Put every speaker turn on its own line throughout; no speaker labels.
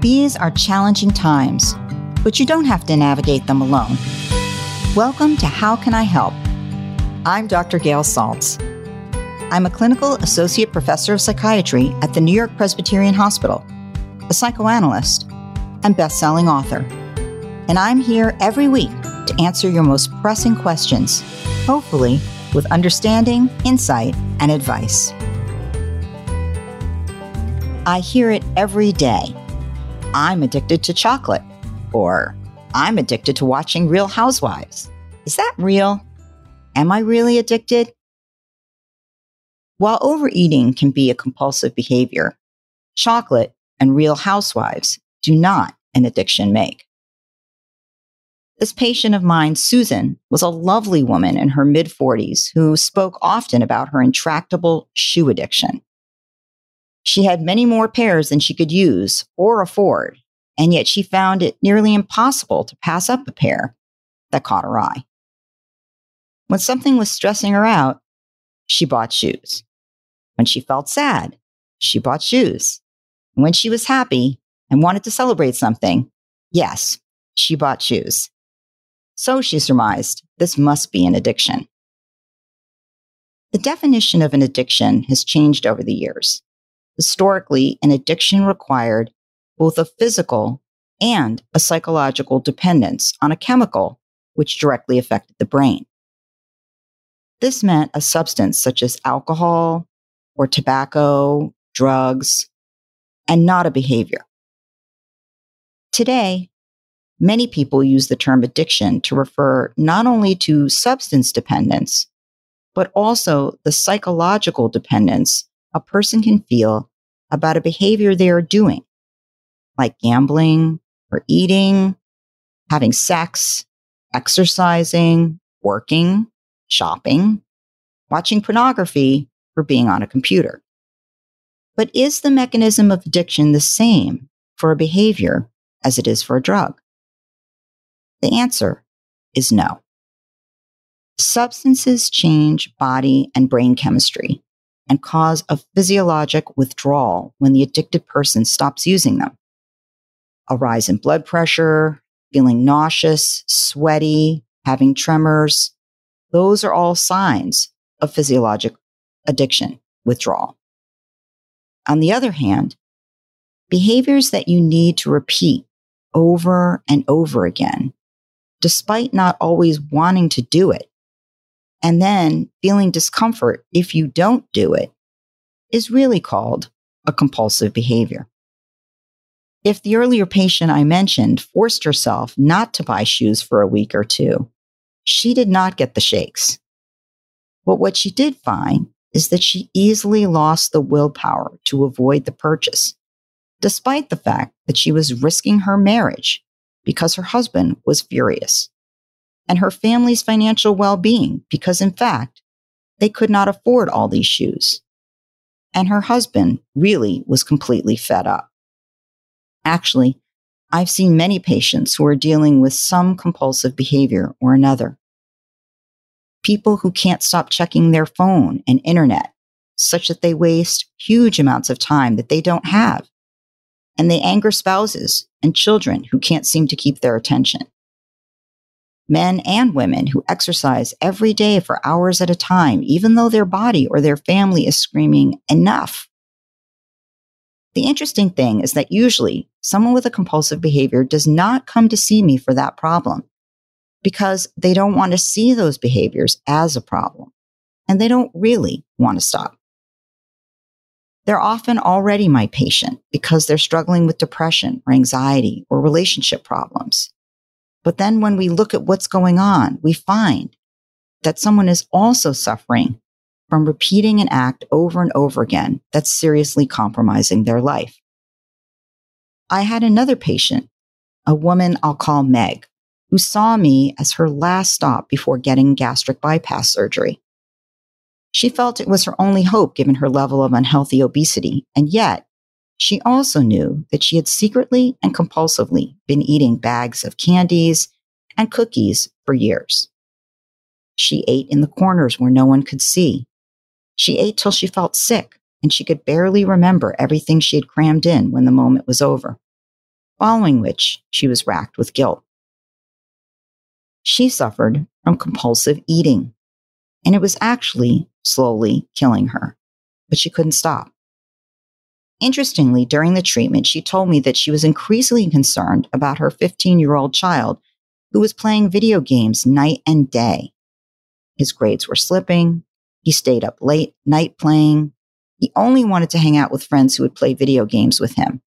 These are challenging times, but you don't have to navigate them alone. Welcome to How Can I Help? I'm Dr. Gail Saltz. I'm a clinical associate professor of psychiatry at the New York Presbyterian Hospital, a psychoanalyst, and best-selling author. And I'm here every week to answer your most pressing questions, hopefully with understanding, insight, and advice. I hear it every day. I'm addicted to chocolate, or I'm addicted to watching Real Housewives. Is that real? Am I really addicted? While overeating can be a compulsive behavior, chocolate and Real Housewives do not an addiction make. This patient of mine, Susan, was a lovely woman in her mid 40s who spoke often about her intractable shoe addiction. She had many more pairs than she could use or afford, and yet she found it nearly impossible to pass up a pair that caught her eye. When something was stressing her out, she bought shoes. When she felt sad, she bought shoes. And when she was happy and wanted to celebrate something, yes, she bought shoes. So she surmised this must be an addiction. The definition of an addiction has changed over the years. Historically, an addiction required both a physical and a psychological dependence on a chemical which directly affected the brain. This meant a substance such as alcohol or tobacco, drugs, and not a behavior. Today, Many people use the term addiction to refer not only to substance dependence, but also the psychological dependence a person can feel about a behavior they are doing, like gambling or eating, having sex, exercising, working, shopping, watching pornography, or being on a computer. But is the mechanism of addiction the same for a behavior as it is for a drug? The answer is no. Substances change body and brain chemistry and cause a physiologic withdrawal when the addicted person stops using them. A rise in blood pressure, feeling nauseous, sweaty, having tremors, those are all signs of physiologic addiction withdrawal. On the other hand, behaviors that you need to repeat over and over again despite not always wanting to do it. And then feeling discomfort if you don't do it is really called a compulsive behavior. If the earlier patient I mentioned forced herself not to buy shoes for a week or two, she did not get the shakes. But what she did find is that she easily lost the willpower to avoid the purchase, despite the fact that she was risking her marriage because her husband was furious, and her family's financial well being because, in fact, they could not afford all these shoes. And her husband really was completely fed up. Actually, I've seen many patients who are dealing with some compulsive behavior or another. People who can't stop checking their phone and internet, such that they waste huge amounts of time that they don't have and they anger spouses and children who can't seem to keep their attention. Men and women who exercise every day for hours at a time, even though their body or their family is screaming, enough. The interesting thing is that usually someone with a compulsive behavior does not come to see me for that problem because they don't want to see those behaviors as a problem and they don't really want to stop. They're often already my patient because they're struggling with depression or anxiety or relationship problems. But then when we look at what's going on, we find that someone is also suffering from repeating an act over and over again that's seriously compromising their life. I had another patient, a woman I'll call Meg, who saw me as her last stop before getting gastric bypass surgery. She felt it was her only hope given her level of unhealthy obesity, and yet she also knew that she had secretly and compulsively been eating bags of candies and cookies for years. She ate in the corners where no one could see. She ate till she felt sick and she could barely remember everything she had crammed in when the moment was over. following which she was racked with guilt. She suffered from compulsive eating, and it was actually slowly killing her, but she couldn't stop. Interestingly, during the treatment, she told me that she was increasingly concerned about her 15 year old child who was playing video games night and day. His grades were slipping. He stayed up late night playing. He only wanted to hang out with friends who would play video games with him.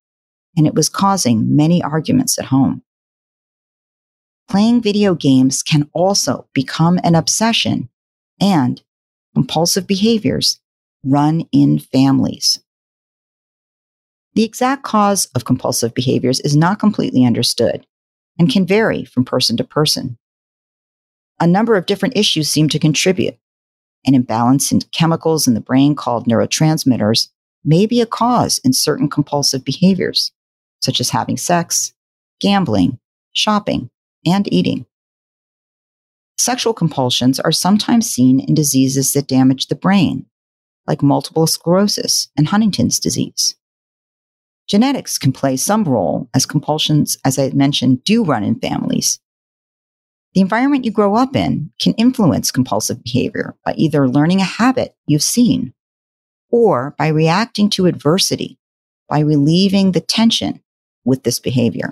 And it was causing many arguments at home. Playing video games can also become an obsession and compulsive behaviors run in families. The exact cause of compulsive behaviors is not completely understood and can vary from person to person. A number of different issues seem to contribute. An imbalance in chemicals in the brain called neurotransmitters may be a cause in certain compulsive behaviors, such as having sex, gambling, shopping, and eating. Sexual compulsions are sometimes seen in diseases that damage the brain, like multiple sclerosis and Huntington's disease. Genetics can play some role as compulsions, as I mentioned, do run in families. The environment you grow up in can influence compulsive behavior by either learning a habit you've seen or by reacting to adversity by relieving the tension with this behavior.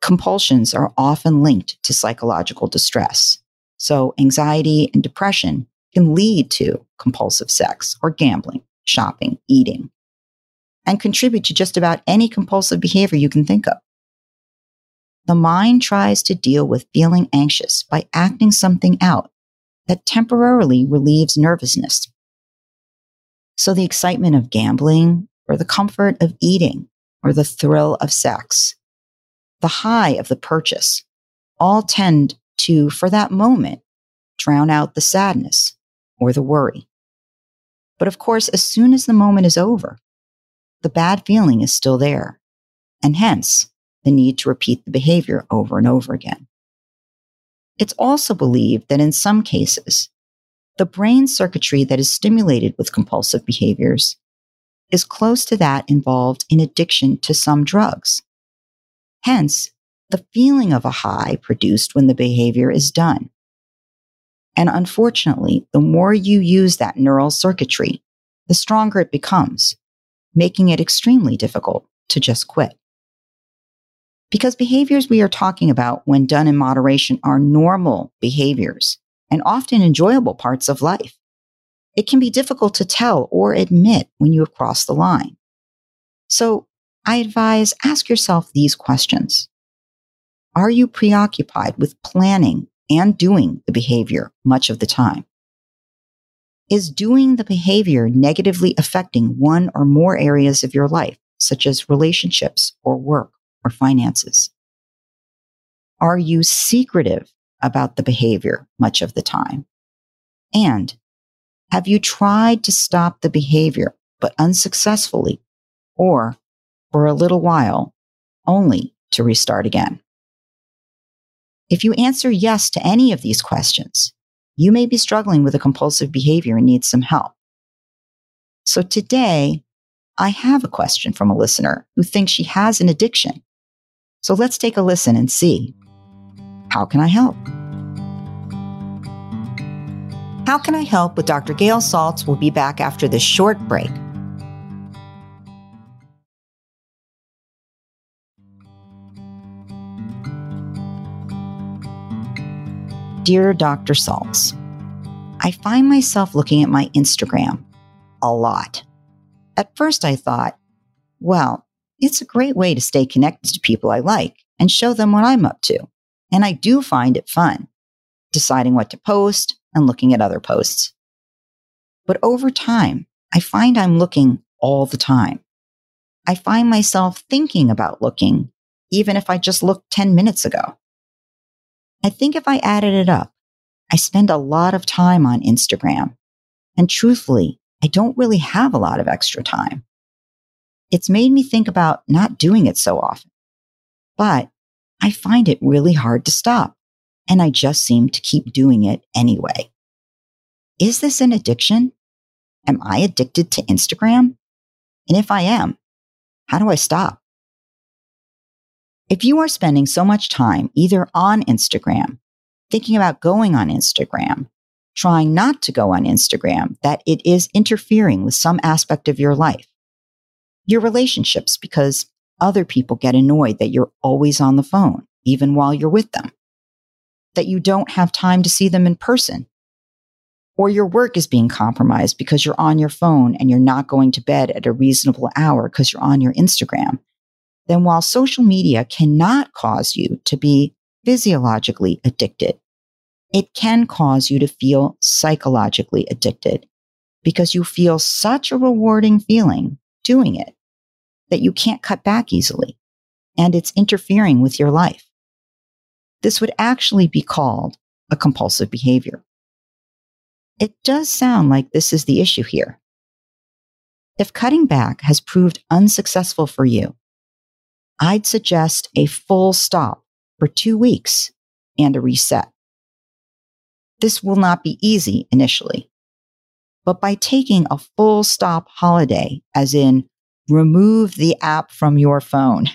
Compulsions are often linked to psychological distress. So anxiety and depression can lead to compulsive sex or gambling, shopping, eating, and contribute to just about any compulsive behavior you can think of. The mind tries to deal with feeling anxious by acting something out that temporarily relieves nervousness. So the excitement of gambling or the comfort of eating or the thrill of sex, the high of the purchase, all tend to, for that moment, drown out the sadness or the worry. But of course, as soon as the moment is over, the bad feeling is still there, and hence the need to repeat the behavior over and over again. It's also believed that in some cases, the brain circuitry that is stimulated with compulsive behaviors is close to that involved in addiction to some drugs. Hence, the feeling of a high produced when the behavior is done. And unfortunately, the more you use that neural circuitry, the stronger it becomes, making it extremely difficult to just quit. Because behaviors we are talking about when done in moderation are normal behaviors and often enjoyable parts of life. It can be difficult to tell or admit when you have crossed the line. So I advise ask yourself these questions. Are you preoccupied with planning and doing the behavior much of the time? Is doing the behavior negatively affecting one or more areas of your life, such as relationships or work or finances? Are you secretive about the behavior much of the time? And have you tried to stop the behavior, but unsuccessfully, or for a little while, only to restart again? If you answer yes to any of these questions, you may be struggling with a compulsive behavior and need some help. So today, I have a question from a listener who thinks she has an addiction. So let's take a listen and see how can I help? How Can I Help with Dr. Gail Saltz will be back after this short break. Dear Dr. Saltz, I find myself looking at my Instagram a lot. At first, I thought, well, it's a great way to stay connected to people I like and show them what I'm up to. And I do find it fun, deciding what to post and looking at other posts. But over time, I find I'm looking all the time. I find myself thinking about looking, even if I just looked 10 minutes ago. I think if I added it up, I spend a lot of time on Instagram. And truthfully, I don't really have a lot of extra time. It's made me think about not doing it so often. But I find it really hard to stop. And I just seem to keep doing it anyway. Is this an addiction? Am I addicted to Instagram? And if I am, how do I stop? If you are spending so much time either on Instagram, thinking about going on Instagram, trying not to go on Instagram, that it is interfering with some aspect of your life, your relationships, because other people get annoyed that you're always on the phone, even while you're with them, that you don't have time to see them in person, or your work is being compromised because you're on your phone and you're not going to bed at a reasonable hour because you're on your Instagram, then while social media cannot cause you to be physiologically addicted, it can cause you to feel psychologically addicted because you feel such a rewarding feeling doing it that you can't cut back easily and it's interfering with your life. This would actually be called a compulsive behavior. It does sound like this is the issue here. If cutting back has proved unsuccessful for you, I'd suggest a full stop for two weeks and a reset. This will not be easy initially, but by taking a full stop holiday, as in remove the app from your phone,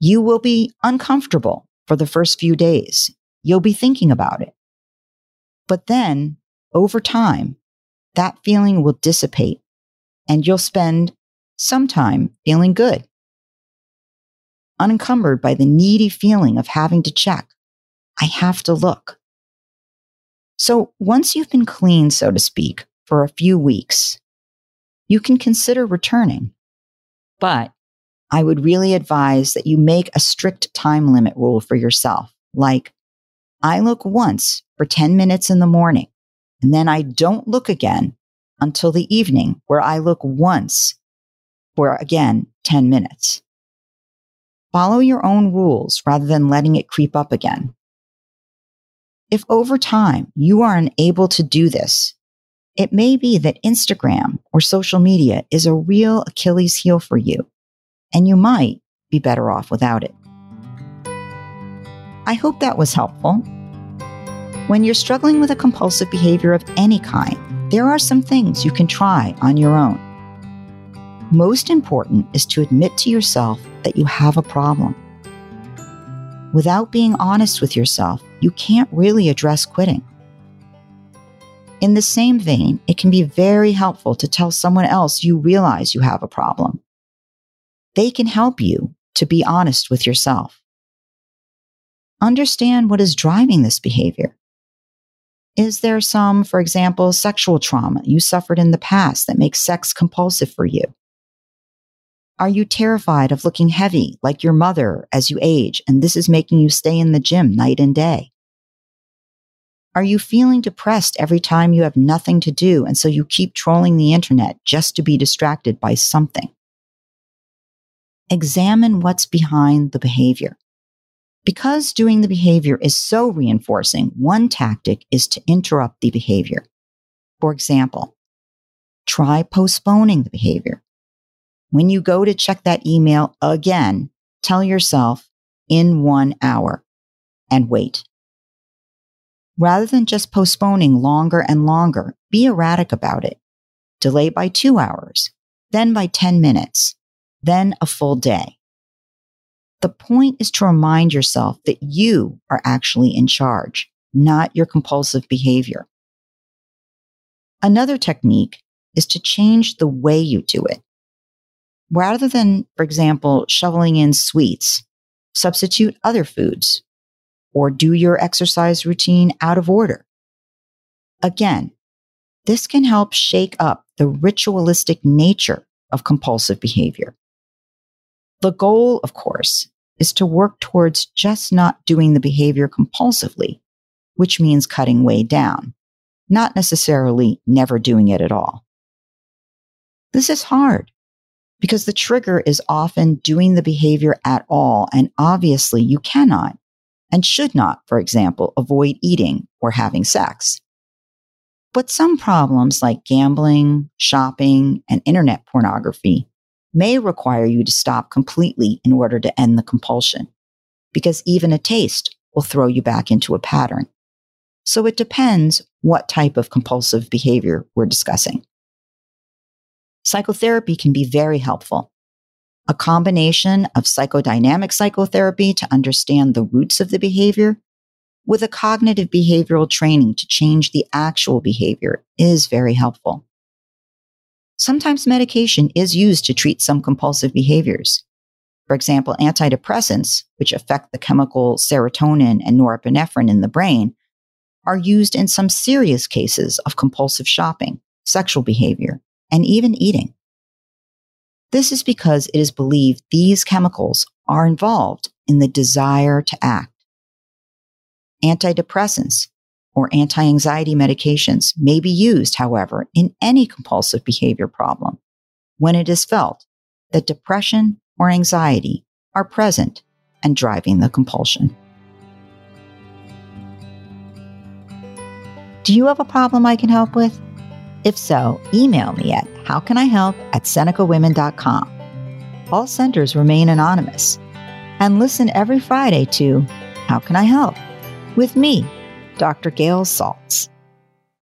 you will be uncomfortable for the first few days. You'll be thinking about it. But then over time, that feeling will dissipate and you'll spend some time feeling good, unencumbered by the needy feeling of having to check. I have to look. So once you've been clean, so to speak, for a few weeks, you can consider returning. But I would really advise that you make a strict time limit rule for yourself, like I look once for 10 minutes in the morning and then I don't look again until the evening, where I look once for again 10 minutes. Follow your own rules rather than letting it creep up again. If over time you are unable to do this, it may be that Instagram or social media is a real Achilles heel for you, and you might be better off without it. I hope that was helpful. When you're struggling with a compulsive behavior of any kind, there are some things you can try on your own. Most important is to admit to yourself that you have a problem. Without being honest with yourself, you can't really address quitting. In the same vein, it can be very helpful to tell someone else you realize you have a problem. They can help you to be honest with yourself. Understand what is driving this behavior is there some, for example, sexual trauma you suffered in the past that makes sex compulsive for you? Are you terrified of looking heavy like your mother as you age and this is making you stay in the gym night and day? Are you feeling depressed every time you have nothing to do and so you keep trolling the internet just to be distracted by something? Examine what's behind the behavior. Because doing the behavior is so reinforcing, one tactic is to interrupt the behavior. For example, try postponing the behavior. When you go to check that email again, tell yourself in one hour and wait. Rather than just postponing longer and longer, be erratic about it. Delay by two hours, then by 10 minutes, then a full day. The point is to remind yourself that you are actually in charge, not your compulsive behavior. Another technique is to change the way you do it. Rather than, for example, shoveling in sweets, substitute other foods or do your exercise routine out of order. Again, this can help shake up the ritualistic nature of compulsive behavior. The goal, of course, is to work towards just not doing the behavior compulsively, which means cutting way down, not necessarily never doing it at all. This is hard because the trigger is often doing the behavior at all. And obviously you cannot and should not, for example, avoid eating or having sex. But some problems like gambling, shopping, and internet pornography may require you to stop completely in order to end the compulsion, because even a taste will throw you back into a pattern. So it depends what type of compulsive behavior we're discussing. Psychotherapy can be very helpful. A combination of psychodynamic psychotherapy to understand the roots of the behavior with a cognitive behavioral training to change the actual behavior is very helpful. Sometimes medication is used to treat some compulsive behaviors. For example, antidepressants, which affect the chemical serotonin and norepinephrine in the brain, are used in some serious cases of compulsive shopping, sexual behavior, and even eating. This is because it is believed these chemicals are involved in the desire to act. Antidepressants or anti anxiety medications may be used, however, in any compulsive behavior problem when it is felt that depression or anxiety are present and driving the compulsion. Do you have a problem I can help with? If so, email me at howcanihelp at senecawomen.com. All centers remain anonymous. And listen every Friday to How Can I Help? with me, Dr. Gail Saltz.